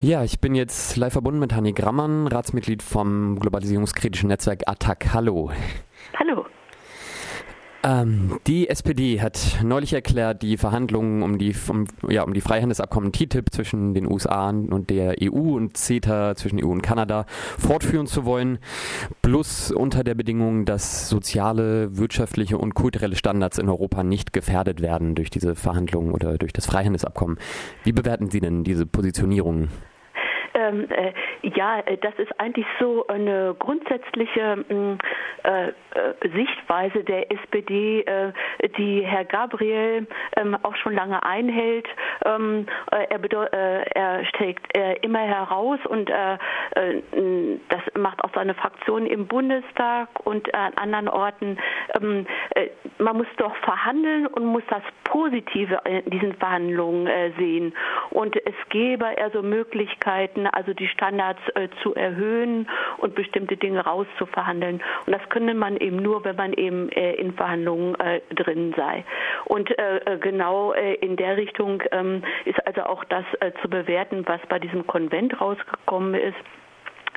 Ja, ich bin jetzt live verbunden mit Hanni Grammann, Ratsmitglied vom globalisierungskritischen Netzwerk ATTAC. Hallo. Hallo. Ähm, die SPD hat neulich erklärt, die Verhandlungen um die, um, ja, um die Freihandelsabkommen TTIP zwischen den USA und der EU und CETA zwischen EU und Kanada fortführen zu wollen, plus unter der Bedingung, dass soziale, wirtschaftliche und kulturelle Standards in Europa nicht gefährdet werden durch diese Verhandlungen oder durch das Freihandelsabkommen. Wie bewerten Sie denn diese Positionierung? Ähm, äh, ja, äh, das ist eigentlich so eine grundsätzliche mm, äh, äh, Sichtweise der SPD, die Herr Gabriel ähm, auch schon lange einhält. Ähm, äh, er, er steckt immer heraus und das macht auch seine Fraktion im Bundestag und an anderen Orten. Ähm, man muss doch verhandeln und muss das Positive in diesen Verhandlungen sehen. Und es gäbe also Möglichkeiten, also die Standards äh, zu erhöhen und bestimmte Dinge rauszuverhandeln. Und das könne man eben nur, wenn man eben äh, in Verhandlungen äh, drin sei. Und äh, äh, genau äh, in der Richtung ähm, ist also auch das zu bewerten, was bei diesem Konvent rausgekommen ist.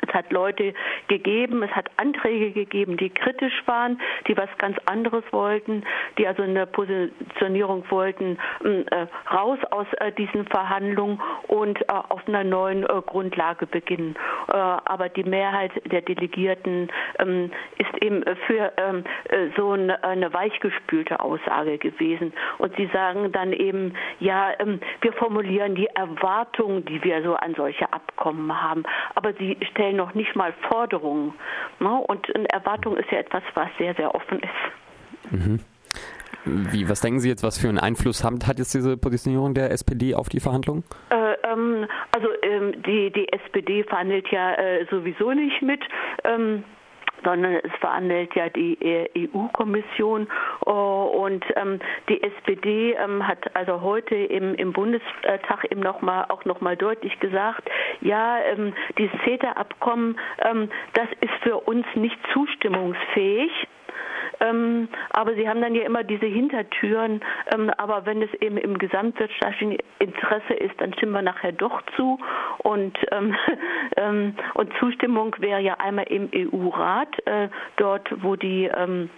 Es hat Leute gegeben, es hat Anträge gegeben, die kritisch waren, die was ganz anderes wollten, die also eine Positionierung wollten, hm, äh, raus aus äh, diesen Verhandlungen und äh, auf einer neuen äh, Grundlage beginnen. Äh, aber die Mehrheit der Delegierten ähm, ist eben für ähm, äh, so eine, eine, weichgespülte Aussage gewesen. Und sie sagen dann eben, ja, ähm, wir formulieren die Erwartungen, die wir so an solche Abkommen haben, aber sie stellen stellen noch nicht mal Forderungen. Ne? Und eine Erwartung ist ja etwas, was sehr, sehr offen ist. Mhm. Wie, was denken Sie jetzt, was für einen Einfluss hat, hat jetzt diese Positionierung der SPD auf die Verhandlungen? Äh, ähm, also ähm, die, die SPD verhandelt ja äh, sowieso nicht mit. Ähm, sondern es verhandelt ja die EU-Kommission oh, und ähm, die SPD ähm, hat also heute im, Bundestag eben noch mal, auch noch mal deutlich gesagt, ja, ähm, dieses CETA-Abkommen, das ist für uns nicht zustimmungsfähig. Ähm, aber sie haben dann ja immer diese Hintertüren. Ähm, aber wenn es eben im gesamtwirtschaftlichen Interesse ist, dann stimmen wir nachher doch zu. Und, ähm, ähm und Zustimmung wäre ja einmal im EU-Rat, äh, dort, wo die ähm,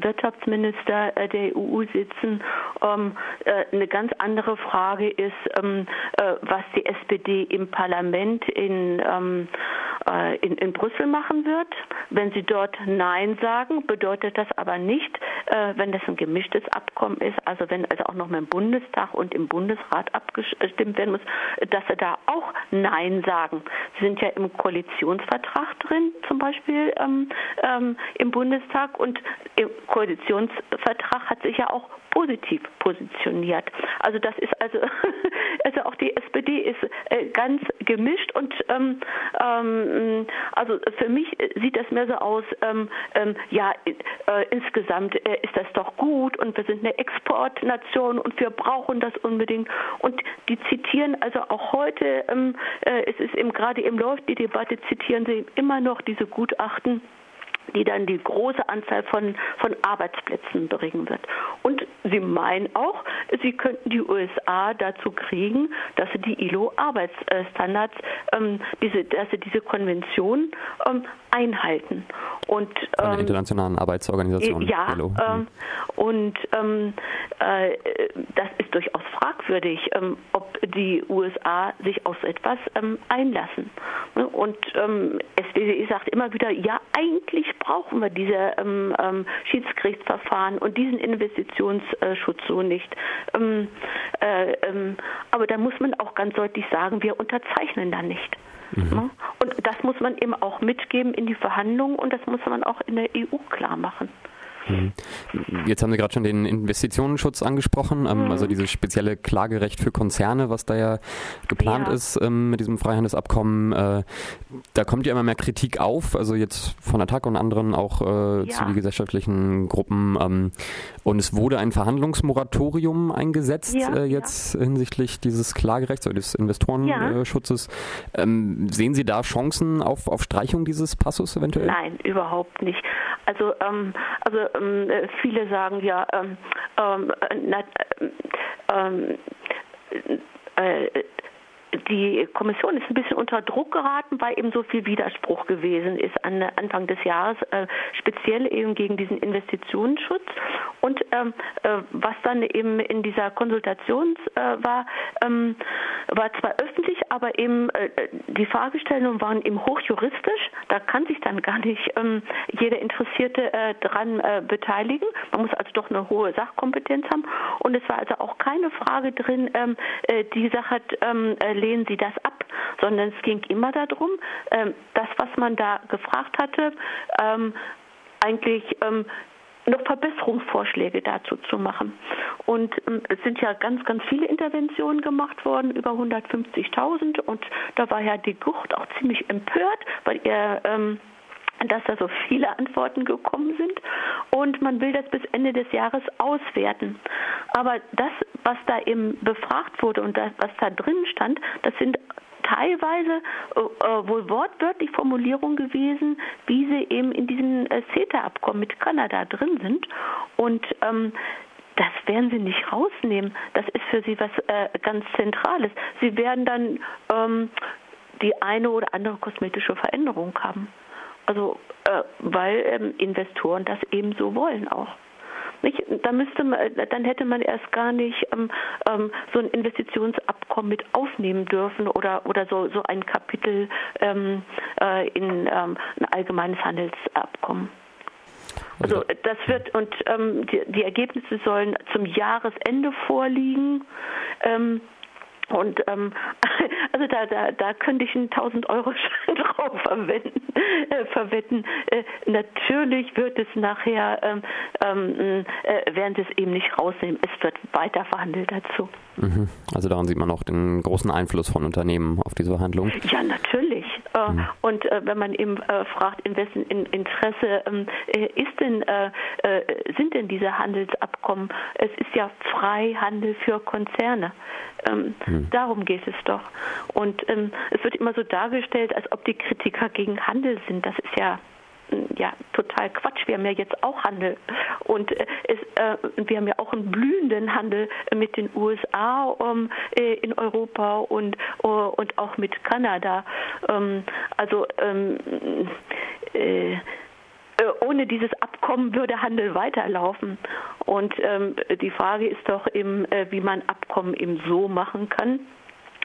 Wirtschaftsminister äh, der EU sitzen. Ähm, äh, eine ganz andere Frage ist, äh, was die SPD im Parlament in, ähm, in, in Brüssel machen wird. Wenn sie dort Nein sagen, bedeutet das aber nicht, wenn das ein gemischtes Abkommen ist, also wenn also auch noch mal im Bundestag und im Bundesrat abgestimmt werden muss, dass sie da auch Nein sagen. Sie sind ja im Koalitionsvertrag drin, zum Beispiel ähm, ähm, im Bundestag und im Koalitionsvertrag hat sich ja auch positiv positioniert. Also das ist also, also auch die SPD ist äh, ganz gemischt und ähm, ähm, also für mich sieht das mehr so aus, ähm, ähm ja, äh, insgesamt äh, ist das doch gut und wir sind eine Exportnation und wir brauchen das unbedingt. Und die zitieren also auch heute, ähm, äh, es ist eben gerade im läuft die Debatte, zitieren sie immer noch diese Gutachten die dann die große Anzahl von, von Arbeitsplätzen bringen wird. Und sie meinen auch, sie könnten die USA dazu kriegen, dass sie die ILO-Arbeitsstandards, ähm, diese, dass sie diese Konvention ähm, einhalten. Und, ähm, Von der ähm, Internationalen Arbeitsorganisation. Ja, ILO. Ähm, und ähm, äh, das ist durchaus fragwürdig, ob die USA sich auf so etwas einlassen. Und ähm, SWWI sagt immer wieder, ja, eigentlich brauchen wir diese ähm, ähm, Schiedsgerichtsverfahren und diesen Investitionsschutz so nicht. Ähm, äh, ähm, aber da muss man auch ganz deutlich sagen, wir unterzeichnen da nicht. Mhm. Ne? Und das muss man eben auch mitgeben in die Verhandlungen und das muss man auch in der EU klar machen. Mhm. Jetzt haben Sie gerade schon den Investitionenschutz angesprochen, ähm, mhm. also dieses spezielle Klagerecht für Konzerne, was da ja geplant ja. ist ähm, mit diesem Freihandelsabkommen. Äh, da kommt ja immer mehr Kritik auf, also jetzt von Attac und anderen auch äh, ja. zu die gesellschaftlichen Gruppen. Ähm, und es wurde ein Verhandlungsmoratorium eingesetzt ja, äh, jetzt hinsichtlich dieses Klagerechts oder des Investorenschutzes. Ähm, sehen Sie da Chancen auf, auf Streichung dieses Passus eventuell? Nein, überhaupt nicht. Also, ähm, also ähm, viele sagen ja, ähm, ähm, na, ähm, äh, die Kommission ist ein bisschen unter Druck geraten, weil eben so viel Widerspruch gewesen ist an Anfang des Jahres, äh, speziell eben gegen diesen Investitionsschutz. Und ähm, äh, was dann eben in dieser Konsultation äh, war, ähm, war zwar öffentlich, aber eben äh, die Fragestellungen waren eben hochjuristisch. Da kann sich dann gar nicht ähm, jeder Interessierte äh, dran äh, beteiligen. Man muss also doch eine hohe Sachkompetenz haben. Und es war also auch keine Frage drin, ähm, die Sache ähm, lehnen Sie das ab, sondern es ging immer darum, ähm, das, was man da gefragt hatte, ähm, eigentlich ähm, noch Verbesserungsvorschläge dazu zu machen. Und ähm, es sind ja ganz, ganz viele Interventionen gemacht worden, über 150.000. Und da war ja die Gucht auch ziemlich empört, weil er ähm, dass da so viele Antworten gekommen sind und man will das bis Ende des Jahres auswerten. Aber das, was da eben befragt wurde und das, was da drin stand, das sind teilweise äh, äh, wohl wortwörtlich Formulierungen gewesen, wie sie eben in diesem äh, CETA-Abkommen mit Kanada drin sind. Und ähm, das werden sie nicht rausnehmen. Das ist für sie was äh, ganz Zentrales. Sie werden dann ähm, die eine oder andere kosmetische Veränderung haben. Also, äh, weil ähm, Investoren das eben so wollen auch. Nicht? Da müsste man, dann hätte man erst gar nicht ähm, ähm, so ein Investitionsabkommen mit aufnehmen dürfen oder, oder so, so ein Kapitel ähm, äh, in ähm, ein allgemeines Handelsabkommen. Also, also das wird und ähm, die, die, Ergebnisse sollen zum Jahresende vorliegen. Und ähm, also da, da, da könnte ich einen 1000 Euro Schein drauf verwenden, äh, verwetten. Äh, natürlich wird es nachher, ähm, ähm, äh, werden sie es eben nicht rausnehmen. Es wird weiter verhandelt dazu. Mhm. Also daran sieht man auch den großen Einfluss von Unternehmen auf diese Verhandlungen. Ja, natürlich. Äh, mhm. Und äh, wenn man eben äh, fragt, in wessen Interesse ähm, ist denn, sind denn diese Handelsabkommen? Es ist ja Freihandel für Konzerne. Ähm, hm. Darum geht es doch. Und ähm, es wird immer so dargestellt, als ob die Kritiker gegen Handel sind. Das ist ja hm, ja, total Quatsch. Wir haben ja jetzt auch Handel und äh, es, äh, wir haben ja auch einen blühenden Handel mit den USA um, äh, in Europa und, uh, und auch mit Kanada. Ähm, also ähm, äh, äh, ohne dieses Abkommen würde Handel weiterlaufen. Und ähm, die Frage ist doch eben, äh, wie man Abkommen eben so machen kann,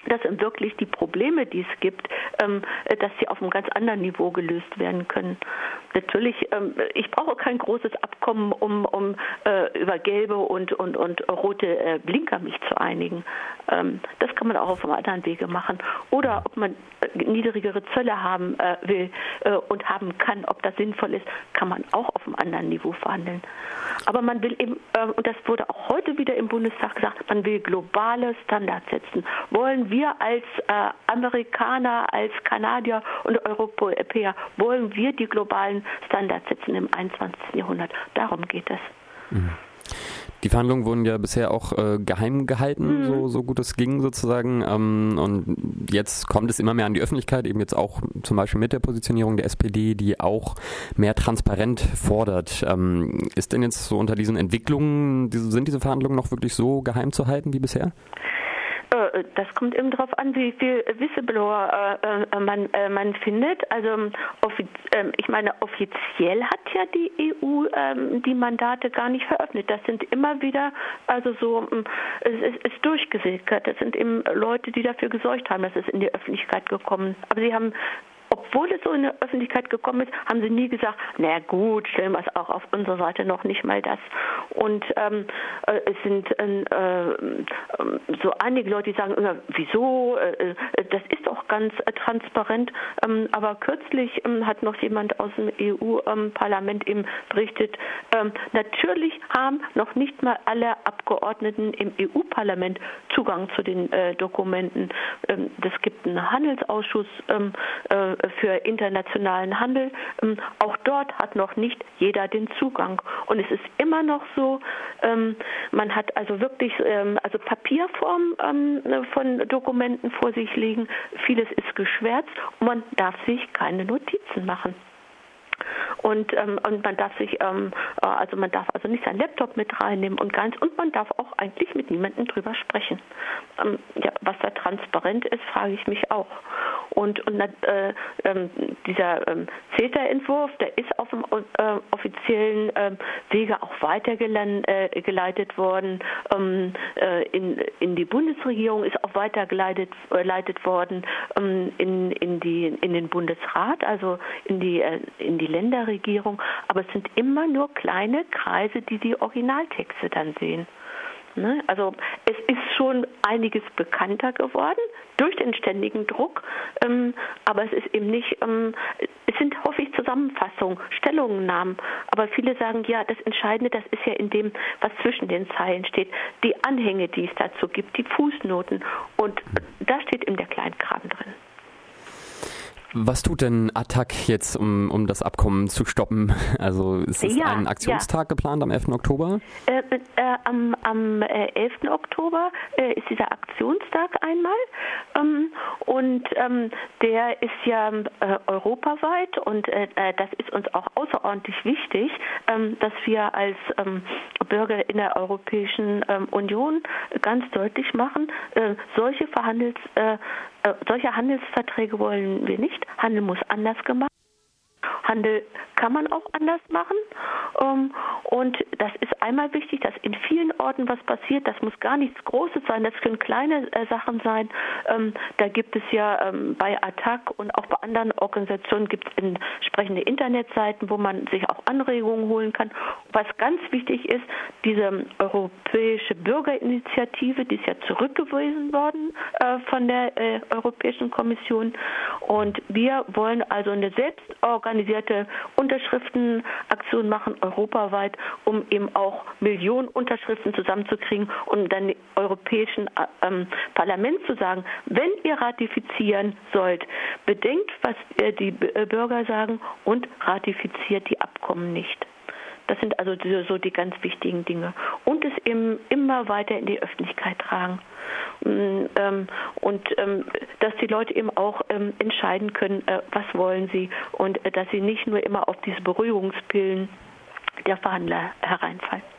dass wirklich die Probleme, die es gibt, ähm, dass sie auf einem ganz anderen Niveau gelöst werden können. Natürlich, ähm, ich brauche kein großes Abkommen, um, um äh, über gelbe und, und, und rote äh, Blinker mich zu einigen. Ähm, das kann man auch auf einem anderen Wege machen. Oder ob man äh, niedrigere Zölle haben will und haben kann, ob das sinnvoll ist, kann man auch auf einem anderen Niveau verhandeln. Aber man will eben, und das wurde auch heute wieder im Bundestag gesagt, man will globale Standards setzen. Wollen wir als äh, Amerikaner, als Kanadier und Europäer, wollen wir die globalen Standards setzen im 21. Jahrhundert? Darum geht es. Mhm. Die Verhandlungen wurden ja bisher auch äh, geheim gehalten, mhm. so, so gut es ging sozusagen. Ähm, und jetzt kommt es immer mehr an die Öffentlichkeit, eben jetzt auch zum Beispiel mit der Positionierung der SPD, die auch mehr transparent fordert. Ähm, ist denn jetzt so unter diesen Entwicklungen, sind diese Verhandlungen noch wirklich so geheim zu halten wie bisher? Äh, das kommt eben darauf an, wie viel Whistleblower äh, äh, man, äh, man findet. Also ähm, ähm, ich meine, offiziell hat ja die EU ähm, die Mandate gar nicht veröffentlicht. Das sind immer wieder, also so, es ist, ist durchgesickert. Das sind eben Leute, die dafür gesorgt haben, dass es in die Öffentlichkeit gekommen. Aber sie haben obwohl es so in der Öffentlichkeit gekommen ist, haben sie nie gesagt, na gut, stellen wir es auch auf unserer Seite noch nicht mal das. Und ähm, äh, es sind äh, äh, so einige Leute, die sagen, äh, wieso, äh, das ist doch ganz äh, transparent. Ähm, aber kürzlich ähm, hat noch jemand aus dem EU-Parlament eben berichtet, ähm, natürlich haben noch nicht mal alle Abgeordneten im EU-Parlament Zugang zu den Dokumenten. Es ähm, gibt einen Handelsausschuss ähm, für internationalen Handel. Ähm, auch dort hat noch nicht jeder den Zugang. Und es ist immer noch so, ähm, man hat also wirklich ähm, also Papierform von Dokumenten vor sich liegen. Vieles ist geschwärzt und man darf sich keine Notizen machen. Und, ähm, und man darf sich, ähm, äh, also man darf also nicht sein Laptop mit reinnehmen und ganz, und man darf auch eigentlich mit niemandem drüber sprechen. Ähm, ja, was da transparent ist, frage ich mich auch. Und, und äh, äh, dieser äh, CETA-Entwurf, der ist auf dem äh, offiziellen ähm, Wege auch weitergeleitet äh, worden. Ähm, äh, in, in die Bundesregierung ist auch weitergeleitet leitet worden, ähm, in, in, die, in den Bundesrat, also in die, in die Länderregierung. Aber es sind immer nur kleine Kreise, die die Originaltexte dann sehen. Ne? Also es ist schon einiges bekannter geworden durch den ständigen Druck, ähm, aber es ist eben nicht, ähm, es sind häufig Zusammenfassungen, Stellungnahmen, aber viele sagen, ja, das Entscheidende, das ist ja in dem, was zwischen den Zeilen steht, die Anhänge, die es dazu gibt, die Fußnoten und da steht eben der Kleinkram drin. Was tut denn Attac jetzt, um, um das Abkommen zu stoppen? Also ist es ja, ein Aktionstag ja. geplant am 11. Oktober? Äh, äh, am, am 11. Äh, Oktober äh, ist dieser Aktionstag einmal ähm, und ähm, der ist ja äh, europaweit und das ist uns auch außerordentlich wichtig, ähm, dass wir als ähm, Bürger in der Europäischen ähm, Union ganz deutlich machen, solche Verhandels äh, solche Handelsverträge wollen wir nicht. Handel muss anders gemacht Handel kann man auch anders machen. Ähm, und das ist einmal wichtig, dass in vielen Orten was passiert. Das muss gar nichts Großes sein, das können kleine äh, Sachen sein. Ähm, da gibt es ja ähm, bei ATTAC und auch bei anderen Organisationen gibt es entsprechende Internetseiten, wo man sich auch Anregungen holen kann. Was ganz wichtig ist, diese europäische Bürgerinitiative, die ist ja zurückgewiesen worden äh, von der äh, Europäischen Kommission. Und wir wollen also eine selbstorganisierte Unterschriftenaktion machen, europaweit, um eben auch Millionen Unterschriften zusammenzukriegen und dann dem Europäischen äh, ähm, Parlament zu sagen, wenn ihr ratifizieren sollt, bedenkt, was äh, die äh, Bürger sagen und ratifiziert die Abkommen nicht. Das sind also so die ganz wichtigen Dinge. Und es eben immer weiter in die Öffentlichkeit tragen. Mm, ähm, und ähm, dass die Leute eben auch ähm, entscheiden können, äh, was wollen sie und äh, dass sie nicht nur immer auf diese Beruhigungspillen der Verhandler hereinfallen.